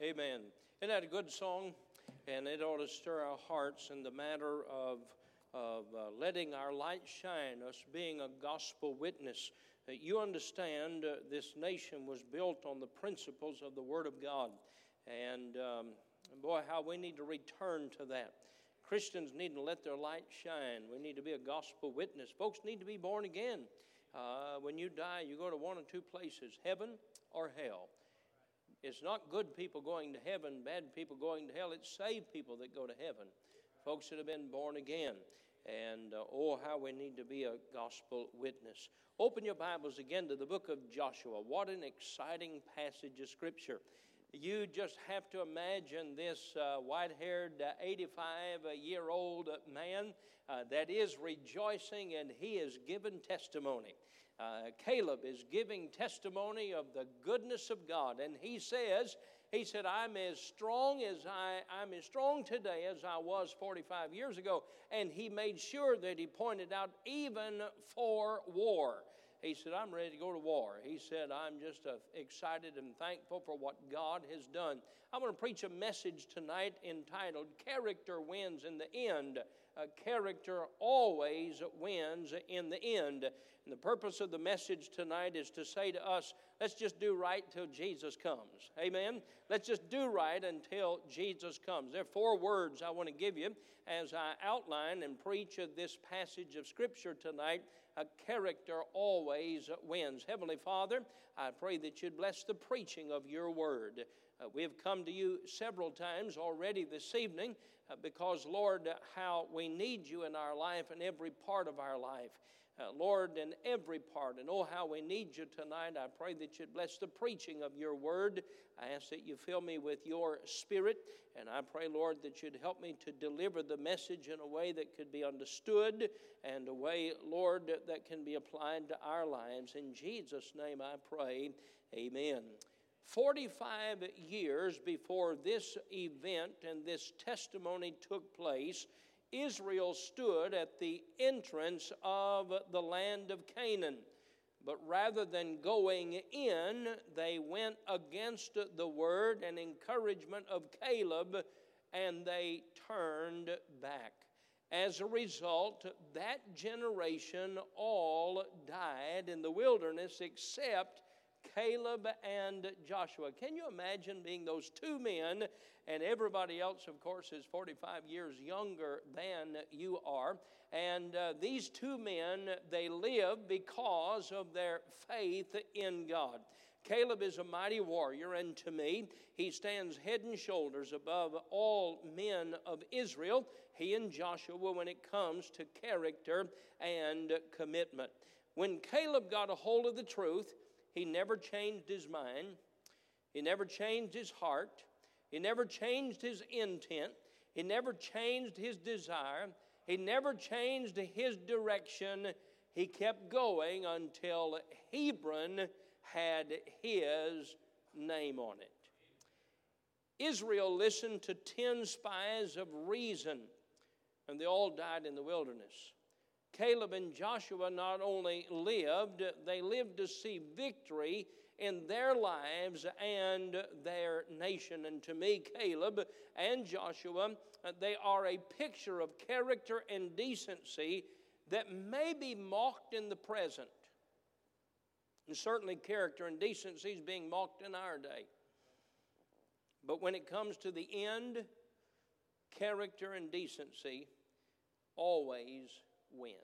Amen. Isn't that a good song? And it ought to stir our hearts in the matter of, of uh, letting our light shine, us being a gospel witness. Uh, you understand uh, this nation was built on the principles of the Word of God. And um, boy, how we need to return to that. Christians need to let their light shine. We need to be a gospel witness. Folks need to be born again. Uh, when you die, you go to one of two places heaven or hell. It's not good people going to heaven, bad people going to hell. It's saved people that go to heaven, folks that have been born again. And uh, oh, how we need to be a gospel witness. Open your Bibles again to the book of Joshua. What an exciting passage of Scripture. You just have to imagine this uh, white haired, 85 uh, year old man uh, that is rejoicing and he is given testimony. Uh, Caleb is giving testimony of the goodness of God, and he says, he said, I'm as strong as I, I'm as strong today as I was 45 years ago. And he made sure that he pointed out, even for war. He said, I'm ready to go to war. He said, I'm just uh, excited and thankful for what God has done. I'm going to preach a message tonight entitled Character Wins in the End. Uh, character always wins in the end. And the purpose of the message tonight is to say to us, let's just do right till Jesus comes. Amen? Let's just do right until Jesus comes. There are four words I want to give you as I outline and preach this passage of Scripture tonight a character always wins. Heavenly Father, I pray that you'd bless the preaching of your word. Uh, we have come to you several times already this evening uh, because, Lord, how we need you in our life and every part of our life. Uh, Lord, in every part. And oh, how we need you tonight. I pray that you'd bless the preaching of your word. I ask that you fill me with your spirit. And I pray, Lord, that you'd help me to deliver the message in a way that could be understood and a way, Lord, that can be applied to our lives. In Jesus' name I pray. Amen. 45 years before this event and this testimony took place, Israel stood at the entrance of the land of Canaan. But rather than going in, they went against the word and encouragement of Caleb and they turned back. As a result, that generation all died in the wilderness except Caleb and Joshua. Can you imagine being those two men, and everybody else, of course, is 45 years younger than you are? And uh, these two men, they live because of their faith in God. Caleb is a mighty warrior, and to me, he stands head and shoulders above all men of Israel, he and Joshua, when it comes to character and commitment. When Caleb got a hold of the truth, he never changed his mind, he never changed his heart, he never changed his intent, he never changed his desire, he never changed his direction. He kept going until Hebron had his name on it. Israel listened to 10 spies of reason, and they all died in the wilderness. Caleb and Joshua not only lived, they lived to see victory in their lives and their nation. And to me, Caleb and Joshua, uh, they are a picture of character and decency that may be mocked in the present. And certainly, character and decency is being mocked in our day. But when it comes to the end, character and decency always wins.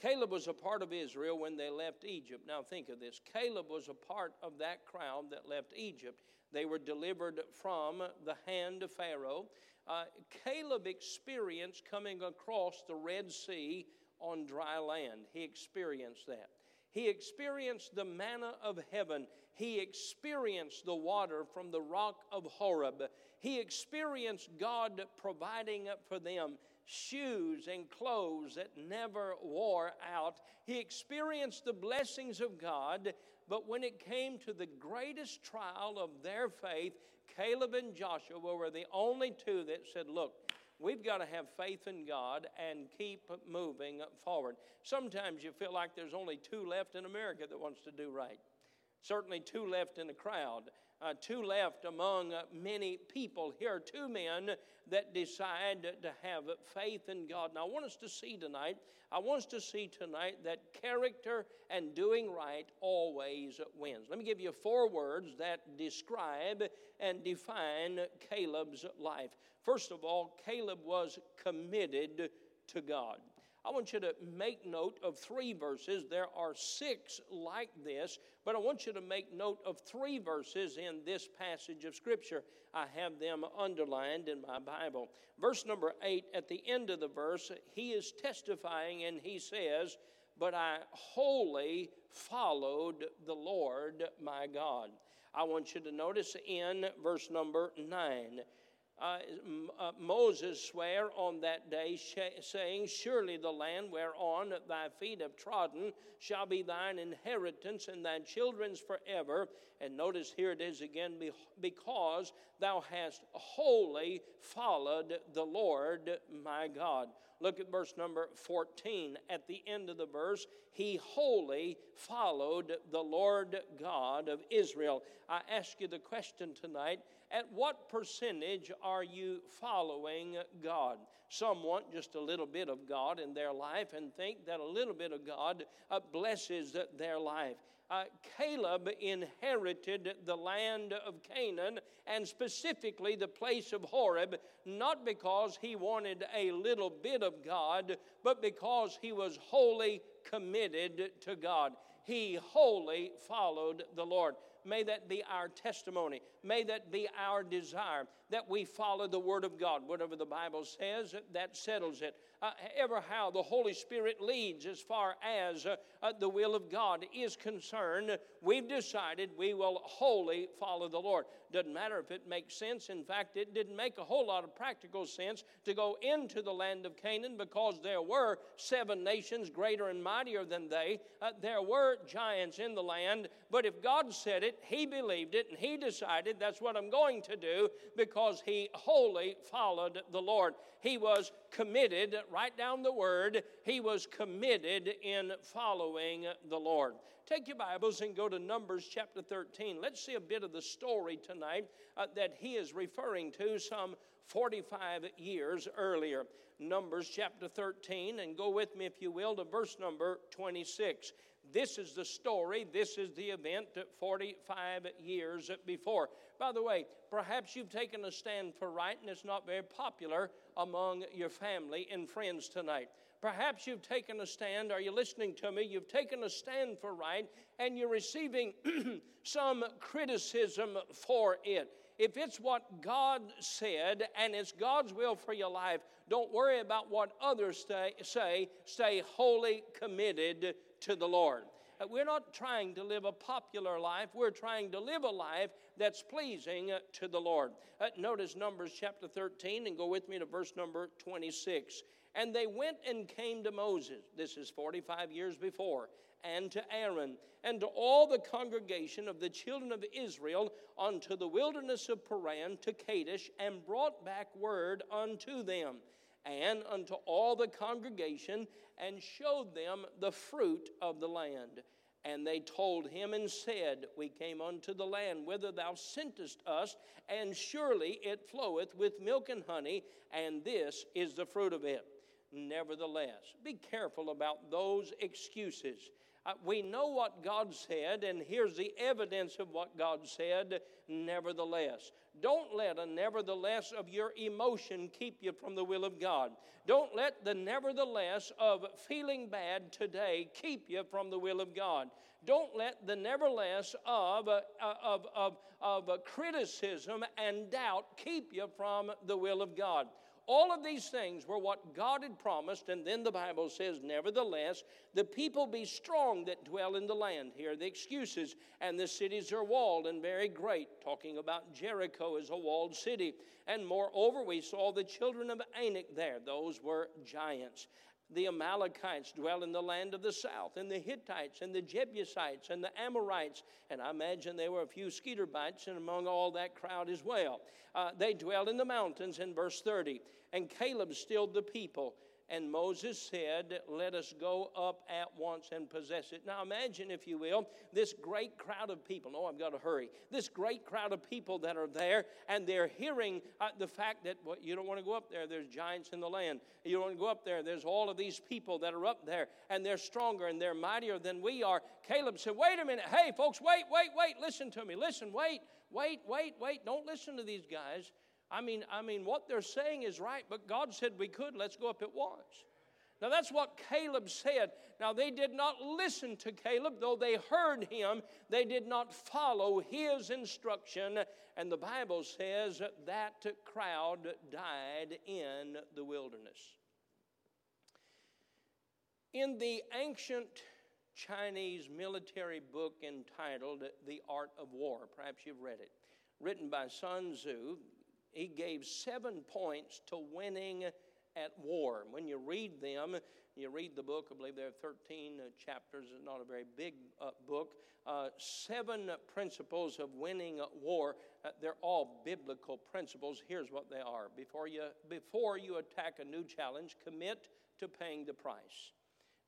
Caleb was a part of Israel when they left Egypt. Now think of this Caleb was a part of that crowd that left Egypt. They were delivered from the hand of Pharaoh. Uh, Caleb experienced coming across the Red Sea on dry land. He experienced that. He experienced the manna of heaven. He experienced the water from the rock of Horeb. He experienced God providing for them shoes and clothes that never wore out. He experienced the blessings of God, but when it came to the greatest trial of their faith, Caleb and Joshua were the only two that said, Look, we've got to have faith in God and keep moving forward. Sometimes you feel like there's only two left in America that wants to do right. Certainly, two left in the crowd. uh, two left among many people. Here are two men that decide to have faith in God. Now, I want us to see tonight, I want us to see tonight that character and doing right always wins. Let me give you four words that describe and define Caleb's life. First of all, Caleb was committed to God. I want you to make note of three verses. There are six like this, but I want you to make note of three verses in this passage of Scripture. I have them underlined in my Bible. Verse number eight, at the end of the verse, he is testifying and he says, But I wholly followed the Lord my God. I want you to notice in verse number nine, uh, uh, Moses sware on that day, sh- saying, Surely the land whereon thy feet have trodden shall be thine inheritance and thy children's forever. And notice here it is again, because thou hast wholly followed the Lord my God. Look at verse number 14. At the end of the verse, he wholly followed the Lord God of Israel. I ask you the question tonight at what percentage are you following God? Some want just a little bit of God in their life and think that a little bit of God uh, blesses their life. Uh, Caleb inherited the land of Canaan and specifically the place of Horeb, not because he wanted a little bit of God, but because he was wholly committed to God. He wholly followed the Lord. May that be our testimony. May that be our desire that we follow the Word of God. Whatever the Bible says, that settles it. Uh, ever how the Holy Spirit leads as far as uh, uh, the will of God is concerned, we've decided we will wholly follow the Lord. Doesn't matter if it makes sense. In fact, it didn't make a whole lot of practical sense to go into the land of Canaan because there were seven nations greater and mightier than they. Uh, there were giants in the land, but if God said it, He believed it, and He decided that's what I'm going to do because He wholly followed the Lord. He was committed, write down the word, he was committed in following the Lord. Take your Bibles and go to Numbers chapter 13. Let's see a bit of the story tonight uh, that he is referring to some 45 years earlier. Numbers chapter 13, and go with me, if you will, to verse number 26. This is the story, this is the event 45 years before. By the way, perhaps you've taken a stand for right and it's not very popular among your family and friends tonight. Perhaps you've taken a stand, are you listening to me? You've taken a stand for right and you're receiving some criticism for it. If it's what God said and it's God's will for your life, don't worry about what others say. Stay wholly committed to the Lord. Uh, we're not trying to live a popular life. We're trying to live a life that's pleasing uh, to the Lord. Uh, notice Numbers chapter 13 and go with me to verse number 26. And they went and came to Moses. This is 45 years before. And to Aaron and to all the congregation of the children of Israel unto the wilderness of Paran to Kadesh and brought back word unto them and unto all the congregation, and showed them the fruit of the land. And they told him and said, We came unto the land whither thou sentest us, and surely it floweth with milk and honey, and this is the fruit of it. Nevertheless, be careful about those excuses. Uh, we know what God said, and here's the evidence of what God said, nevertheless. Don't let a nevertheless of your emotion keep you from the will of God. Don't let the nevertheless of feeling bad today keep you from the will of God. Don't let the nevertheless of, uh, of, of, of criticism and doubt keep you from the will of God. All of these things were what God had promised, and then the Bible says, Nevertheless, the people be strong that dwell in the land. Here are the excuses. And the cities are walled and very great, talking about Jericho as a walled city. And moreover, we saw the children of Anak there. Those were giants the Amalekites dwell in the land of the south, and the Hittites, and the Jebusites, and the Amorites. And I imagine there were a few Skeeterbites and among all that crowd as well. Uh, they dwell in the mountains in verse 30. And Caleb stilled the people And Moses said, Let us go up at once and possess it. Now imagine, if you will, this great crowd of people. Oh, I've got to hurry. This great crowd of people that are there, and they're hearing uh, the fact that well, you don't want to go up there. There's giants in the land. You don't want to go up there. There's all of these people that are up there, and they're stronger and they're mightier than we are. Caleb said, Wait a minute. Hey, folks, wait, wait, wait. Listen to me. Listen, wait, wait, wait, wait. Don't listen to these guys. I mean, I mean, what they're saying is right, but God said we could. Let's go up at once. Now, that's what Caleb said. Now, they did not listen to Caleb, though they heard him. They did not follow his instruction. And the Bible says that crowd died in the wilderness. In the ancient Chinese military book entitled The Art of War, perhaps you've read it, written by Sun Tzu, he gave seven points to winning at war. When you read them, you read the book, I believe there are 13 uh, chapters, it's not a very big uh, book. Uh, seven principles of winning at war. Uh, they're all biblical principles. Here's what they are. Before you, before you attack a new challenge, commit to paying the price.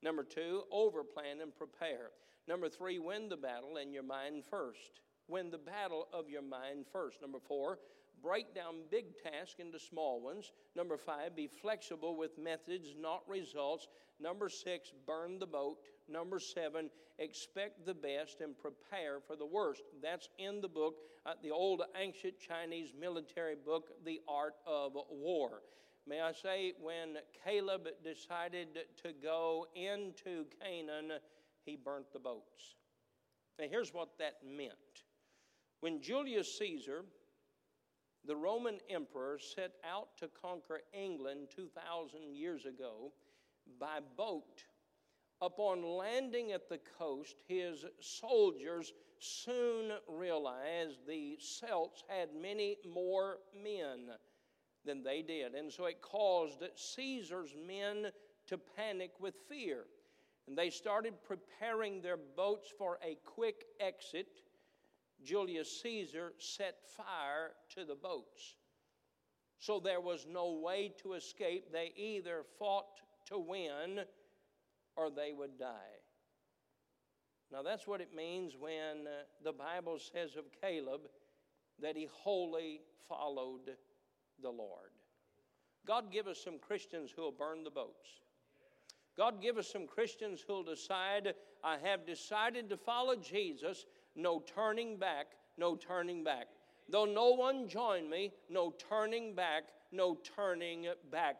Number two, overplan and prepare. Number three, win the battle in your mind first. Win the battle of your mind first. Number four, break down big tasks into small ones. Number five, be flexible with methods, not results. Number six, burn the boat. Number seven, expect the best and prepare for the worst. That's in the book, uh, the old ancient Chinese military book, The Art of War. May I say, when Caleb decided to go into Canaan, he burnt the boats. Now, here's what that meant. When Julius Caesar the Roman emperor set out to conquer England 2,000 years ago by boat. Upon landing at the coast, his soldiers soon realized the Celts had many more men than they did. And so it caused Caesar's men to panic with fear. And they started preparing their boats for a quick exit Julius Caesar set fire to the boats. So there was no way to escape. They either fought to win or they would die. Now, that's what it means when uh, the Bible says of Caleb that he wholly followed the Lord. God give us some Christians who will burn the boats. God give us some Christians who will decide, I have decided to follow Jesus no turning back, no turning back. Though no one join me, no turning back, no turning back.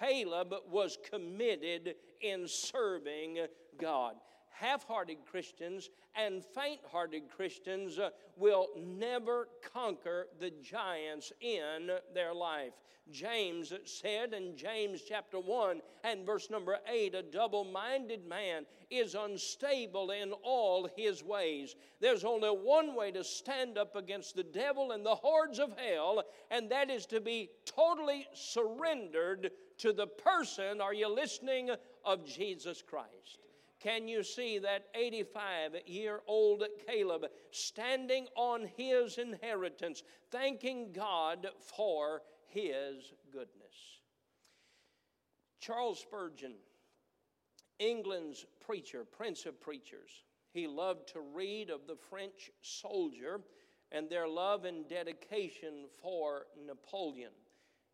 Caleb was committed in serving God half hearted Christians and faint hearted Christians uh, will never conquer the giants in their life. James said in James chapter 1 and verse number 8 a double minded man is unstable in all his ways. There's only one way to stand up against the devil and the hordes of hell, and that is to be totally surrendered to the person, are you listening, of Jesus Christ. Can you see that 85 year old Caleb standing on his inheritance, thanking God for his goodness? Charles Spurgeon, England's preacher, prince of preachers, he loved to read of the French soldier and their love and dedication for Napoleon.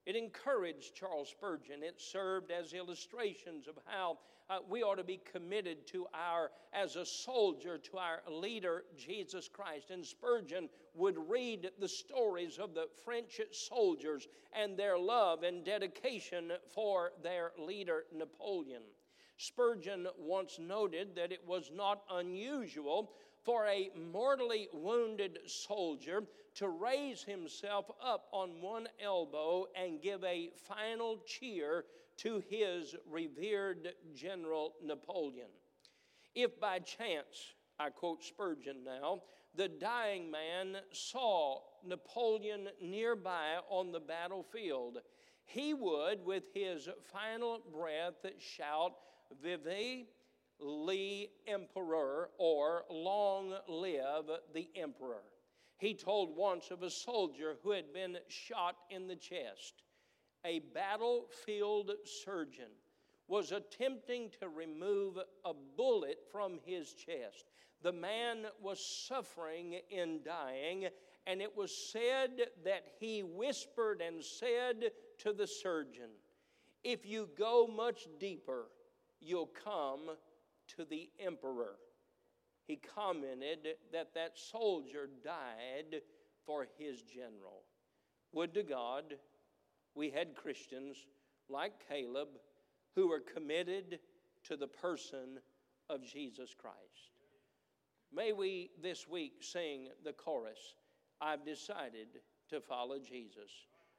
It encouraged Charles Spurgeon. It served as illustrations of how uh, we ought to be committed to our, as a soldier, to our leader, Jesus Christ. And Spurgeon would read the stories of the French soldiers and their love and dedication for their leader, Napoleon. Spurgeon once noted that it was not unusual for a mortally wounded soldier to raise himself up on one elbow and give a final cheer to his revered General Napoleon. If by chance, I quote Spurgeon now, the dying man saw Napoleon nearby on the battlefield, he would, with his final breath, shout, Vive l'Empereur, or Long live the Emperor. He told once of a soldier who had been shot in the chest. A battlefield surgeon was attempting to remove a bullet from his chest. The man was suffering in dying, and it was said that he whispered and said to the surgeon, If you go much deeper, you'll come to the emperor. He commented that that soldier died for his general. Would to God we had Christians like Caleb who were committed to the person of Jesus Christ. May we this week sing the chorus I've decided to follow Jesus.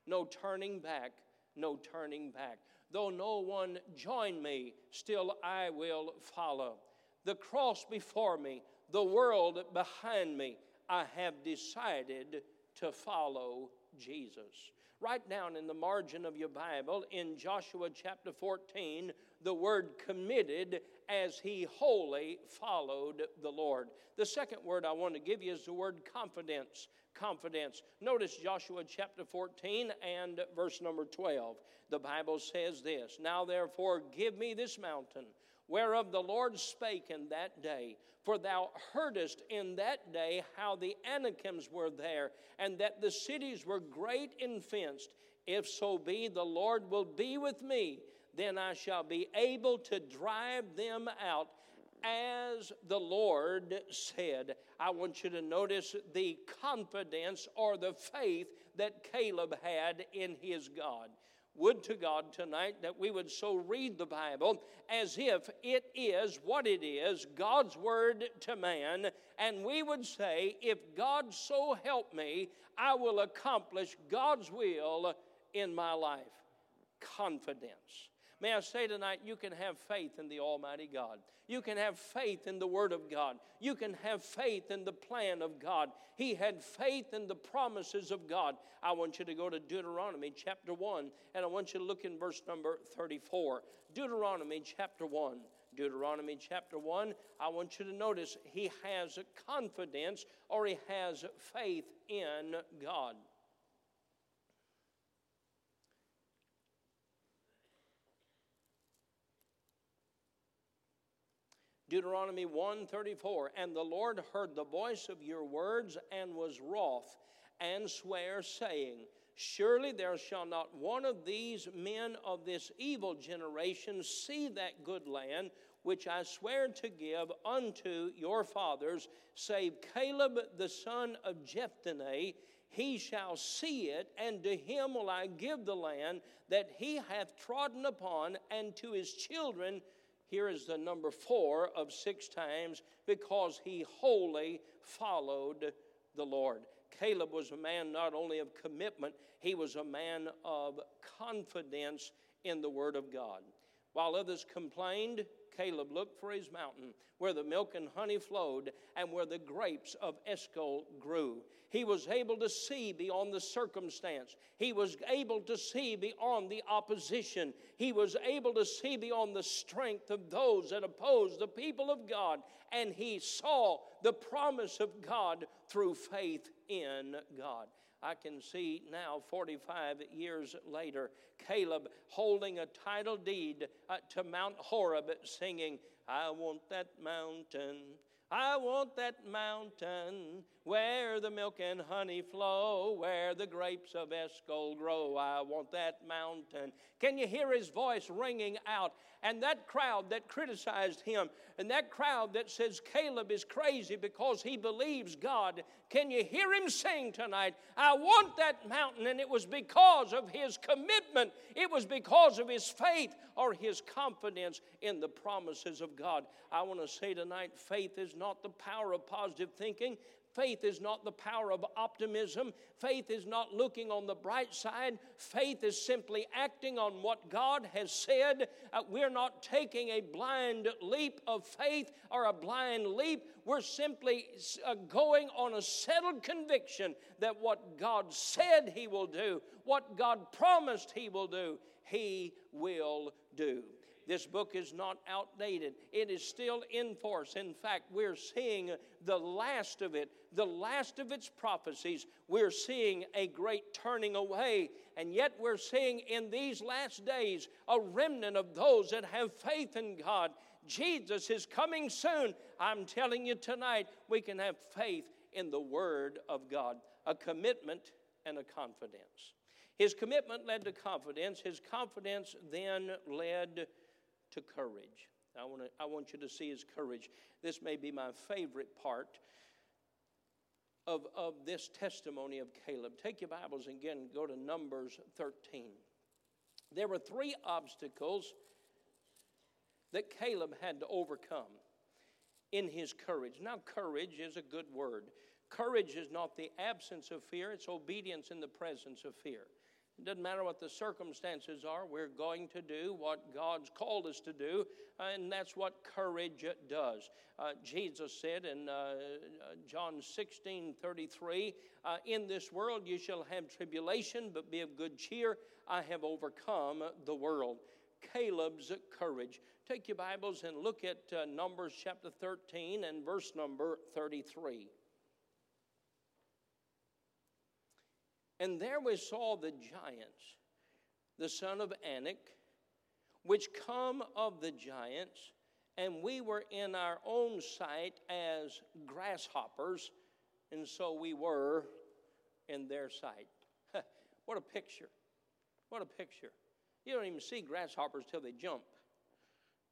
No turning back, no turning back. Though no one join me, still I will follow. The cross before me, the world behind me, I have decided to follow Jesus. Write down in the margin of your Bible in Joshua chapter 14 the word committed as he wholly followed the Lord. The second word I want to give you is the word confidence. Confidence. Notice Joshua chapter 14 and verse number 12. The Bible says this Now therefore give me this mountain whereof the Lord spake in that day. For thou heardest in that day how the Anakims were there, and that the cities were great and fenced. If so be the Lord will be with me, then I shall be able to drive them out as the Lord said. I want you to notice the confidence or the faith that Caleb had in his God. Would to God tonight that we would so read the Bible as if it is what it is, God's word to man, and we would say, if God so help me, I will accomplish God's will in my life. Confidence. May I say tonight, you can have faith in the Almighty God. You can have faith in the Word of God. You can have faith in the plan of God. He had faith in the promises of God. I want you to go to Deuteronomy chapter 1, and I want you to look in verse number 34. Deuteronomy chapter 1. Deuteronomy chapter 1, I want you to notice he has confidence or he has faith in God. Deuteronomy 1:34 and the Lord heard the voice of your words and was wroth and sware saying surely there shall not one of these men of this evil generation see that good land which I swear to give unto your fathers save Caleb the son of Jephunneh he shall see it, and to him will I give the land that he hath trodden upon, and to his children here is the number four of six times because he wholly followed the Lord. Caleb was a man not only of commitment, he was a man of confidence in the Word of God. While others complained, Caleb looked for his mountain where the milk and honey flowed and where the grapes of Eshcol grew. He was able to see beyond the circumstance. He was able to see beyond the opposition. He was able to see beyond the strength of those that opposed the people of God. And he saw the promise of God through faith in God. I can see now, 45 years later, Caleb holding a title deed uh, to Mount Horeb, singing, I want that mountain I want that mountain where the milk and honey flow, where the grapes of Eshcol grow. I want that mountain. Can you hear his voice ringing out? And that crowd that criticized him, and that crowd that says Caleb is crazy because he believes God, can you hear him sing tonight? I want that mountain, and it was because of his commitment, it was because of his faith or his confidence in the promises of God. I want to say tonight faith is not the power of positive thinking. Faith is not the power of optimism. Faith is not looking on the bright side. Faith is simply acting on what God has said. Uh, we're not taking a blind leap of faith or a blind leap. We're simply uh, going on a settled conviction that what God said He will do, what God promised He will do, He will do. This book is not outdated, it is still in force. In fact, we're seeing the last of it, the last of its prophecies. We're seeing a great turning away, and yet we're seeing in these last days a remnant of those that have faith in God. Jesus is coming soon. I'm telling you tonight, we can have faith in the Word of God, a commitment and a confidence. His commitment led to confidence. His confidence then led to courage. I want, to, I want you to see his courage. This may be my favorite part of, of this testimony of Caleb. Take your Bibles and again go to Numbers 13. There were three obstacles that Caleb had to overcome in his courage. Now, courage is a good word. Courage is not the absence of fear, it's obedience in the presence of fear. It doesn't matter what the circumstances are, we're going to do what God's called us to do, and that's what courage does. Uh, Jesus said in uh, John 16 33, uh, In this world you shall have tribulation, but be of good cheer. I have overcome the world. Caleb's courage. Take your Bibles and look at uh, Numbers chapter 13 and verse number 33. And there we saw the giants, the son of Anak, which come of the giants, and we were in our own sight as grasshoppers, and so we were in their sight. what a picture! What a picture. You don't even see grasshoppers till they jump.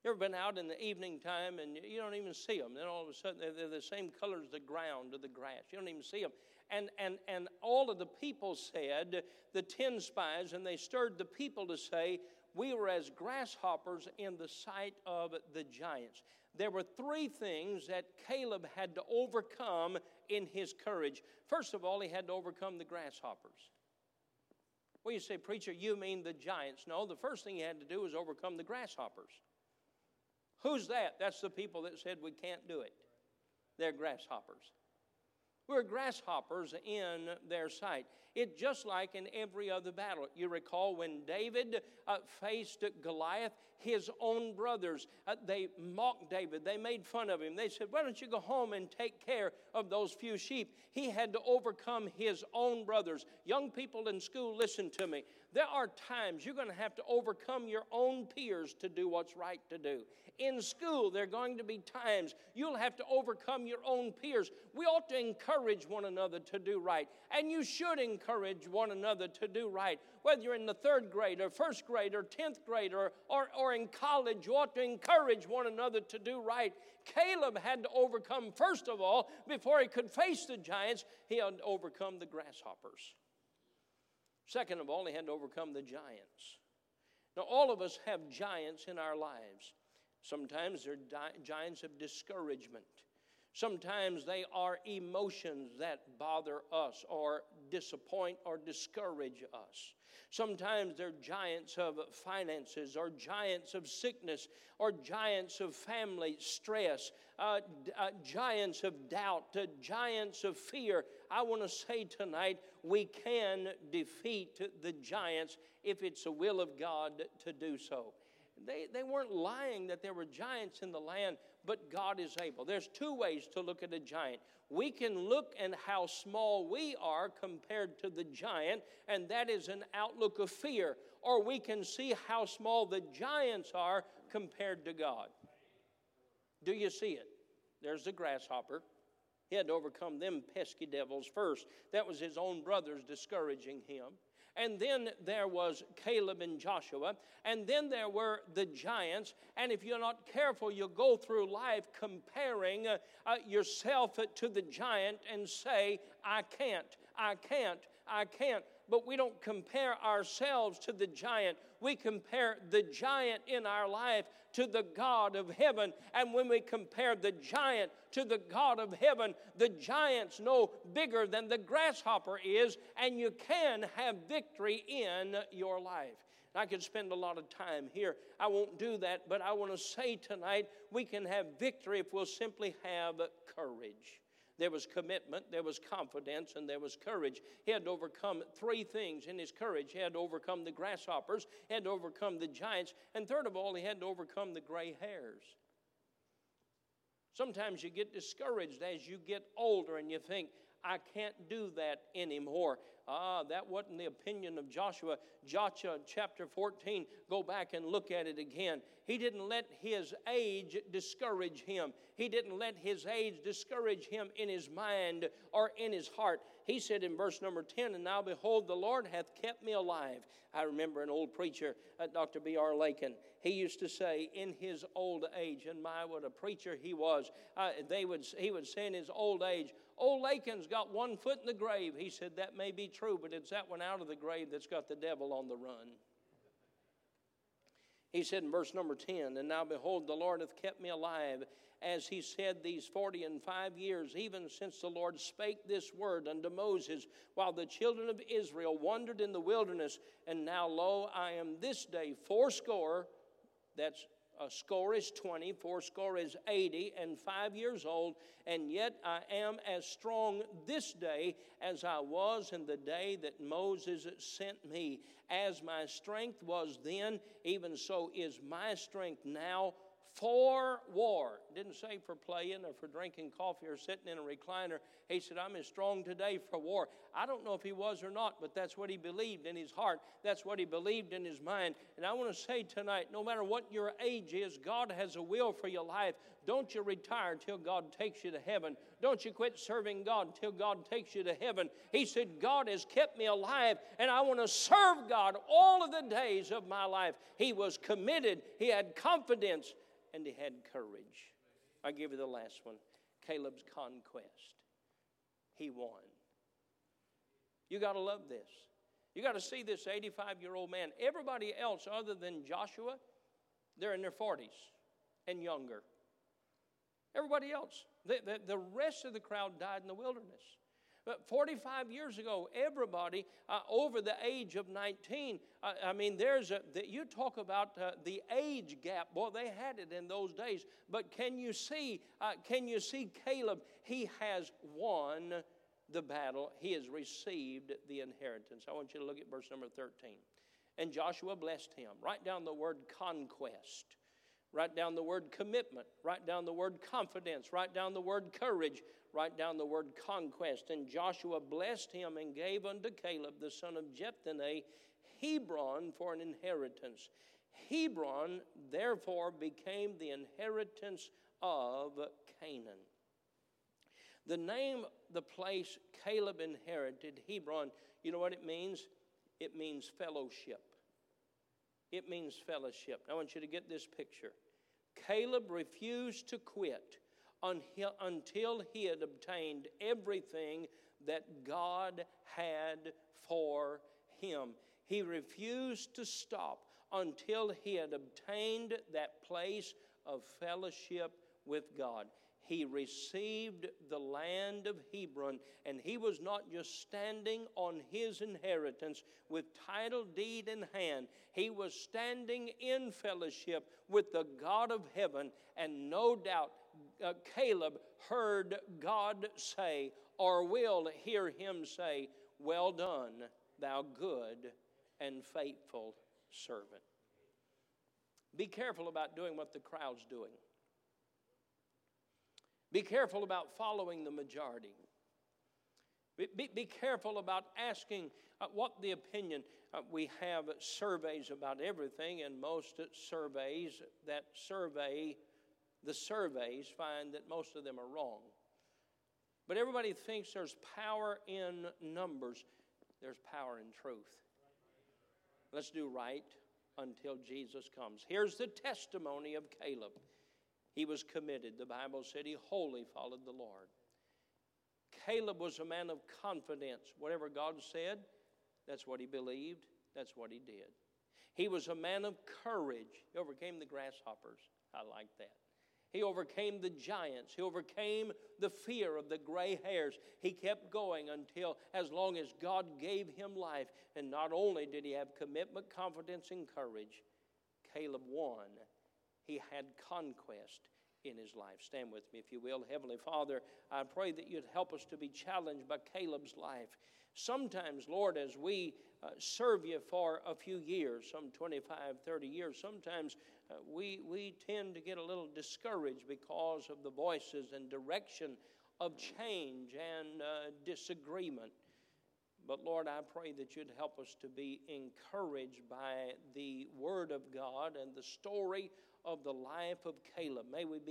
You ever been out in the evening time and you don't even see them? Then all of a sudden they're the same color as the ground or the grass. You don't even see them. And, and, and all of the people said, the ten spies, and they stirred the people to say, We were as grasshoppers in the sight of the giants. There were three things that Caleb had to overcome in his courage. First of all, he had to overcome the grasshoppers. Well, you say, Preacher, you mean the giants. No, the first thing he had to do was overcome the grasshoppers. Who's that? That's the people that said we can't do it. They're grasshoppers. We're grasshoppers in their sight. It just like in every other battle. You recall when David uh, faced Goliath, his own brothers, uh, they mocked David. They made fun of him. They said, Why don't you go home and take care of those few sheep? He had to overcome his own brothers. Young people in school, listen to me. There are times you're going to have to overcome your own peers to do what's right to do. In school, there are going to be times you'll have to overcome your own peers. We ought to encourage one another to do right, and you should encourage one another to do right. Whether you're in the third grade or first grade or tenth grade or, or, or in college, you ought to encourage one another to do right. Caleb had to overcome, first of all, before he could face the giants, he had to overcome the grasshoppers. Second of all, he had to overcome the giants. Now, all of us have giants in our lives. Sometimes they're di- giants of discouragement. Sometimes they are emotions that bother us or disappoint or discourage us. Sometimes they're giants of finances or giants of sickness or giants of family stress, uh, uh, giants of doubt, uh, giants of fear. I want to say tonight we can defeat the giants if it's the will of God to do so. They, they weren't lying that there were giants in the land, but God is able. There's two ways to look at a giant. We can look at how small we are compared to the giant, and that is an outlook of fear. Or we can see how small the giants are compared to God. Do you see it? There's the grasshopper. He had to overcome them pesky devils first. That was his own brothers discouraging him. And then there was Caleb and Joshua. And then there were the giants. And if you're not careful, you'll go through life comparing uh, uh, yourself to the giant and say, I can't, I can't, I can't but we don't compare ourselves to the giant. We compare the giant in our life to the God of heaven. And when we compare the giant to the God of heaven, the giant's no bigger than the grasshopper is, and you can have victory in your life. I could spend a lot of time here. I won't do that, but I want to say tonight we can have victory if we'll simply have courage. There was commitment, there was confidence, and there was courage. He had to overcome three things in his courage. He had to overcome the grasshoppers, he had to overcome the giants, and third of all, he had to overcome the gray hairs. Sometimes you get discouraged as you get older and you think, I can't do that anymore. Ah, that wasn't the opinion of Joshua. Joshua chapter 14, go back and look at it again. He didn't let his age discourage him. He didn't let his age discourage him in his mind or in his heart. He said in verse number 10, And now behold, the Lord hath kept me alive. I remember an old preacher, uh, Dr. B.R. Lakin. He used to say in his old age, and my, what a preacher he was, uh, they would, he would say in his old age, Old Lakin's got one foot in the grave. He said, That may be true, but it's that one out of the grave that's got the devil on the run. He said in verse number 10, And now behold, the Lord hath kept me alive, as he said these forty and five years, even since the Lord spake this word unto Moses, while the children of Israel wandered in the wilderness. And now, lo, I am this day fourscore, that's a score is 20, four score is 80, and five years old, and yet I am as strong this day as I was in the day that Moses sent me. As my strength was then, even so is my strength now for war. Didn't say for playing or for drinking coffee or sitting in a recliner. He said, I'm as strong today for war. I don't know if he was or not, but that's what he believed in his heart. That's what he believed in his mind. And I want to say tonight no matter what your age is, God has a will for your life. Don't you retire till God takes you to heaven. Don't you quit serving God till God takes you to heaven. He said, God has kept me alive, and I want to serve God all of the days of my life. He was committed, he had confidence and he had courage. I give you the last one Caleb's conquest. He won. You got to love this. You got to see this 85 year old man. Everybody else, other than Joshua, they're in their 40s and younger. Everybody else, the, the, the rest of the crowd died in the wilderness. But 45 years ago, everybody uh, over the age of 19, uh, I mean, there's a, the, you talk about uh, the age gap. Boy, they had it in those days. But can you see, uh, can you see Caleb? He has won the battle, he has received the inheritance. I want you to look at verse number 13. And Joshua blessed him. Write down the word conquest. Write down the word commitment. Write down the word confidence. Write down the word courage write down the word conquest. And Joshua blessed him and gave unto Caleb, the son of Jephunneh, Hebron for an inheritance. Hebron, therefore, became the inheritance of Canaan. The name, the place Caleb inherited, Hebron, you know what it means? It means fellowship. It means fellowship. I want you to get this picture. Caleb refused to quit until he had obtained everything that God had for him. He refused to stop until he had obtained that place of fellowship with God. He received the land of Hebron, and he was not just standing on his inheritance with title deed in hand. He was standing in fellowship with the God of heaven, and no doubt uh, Caleb heard God say, or will hear him say, Well done, thou good and faithful servant. Be careful about doing what the crowd's doing. Be careful about following the majority. Be, be, careful about asking uh, what the opinion. Uh, we have surveys about everything, and most surveys that survey the surveys find that most of them are wrong. But everybody thinks there's power in numbers. There's power in truth. Let's do right until Jesus comes. Here's the testimony of Caleb. He was committed. The Bible said he wholly followed the Lord. Caleb was a man of confidence. Whatever God said, that's what he believed, that's what he did. He was a man of courage. He overcame the grasshoppers. I like that. He overcame the giants. He overcame the fear of the gray hairs. He kept going until, as long as God gave him life. And not only did he have commitment, confidence, and courage, Caleb won. He had conquest. in his life. Stand with me, if you will. Heavenly Father, I pray that you'd help us to be challenged by Caleb's life. Sometimes, Lord, as we uh, serve you for a few years, some 25, 30 years, sometimes uh, we, we tend to get a little discouraged because of the voices and direction of change and uh, disagreement. But Lord, I pray that you'd help us to be encouraged by the Word of God and the story of the life of Caleb. May we be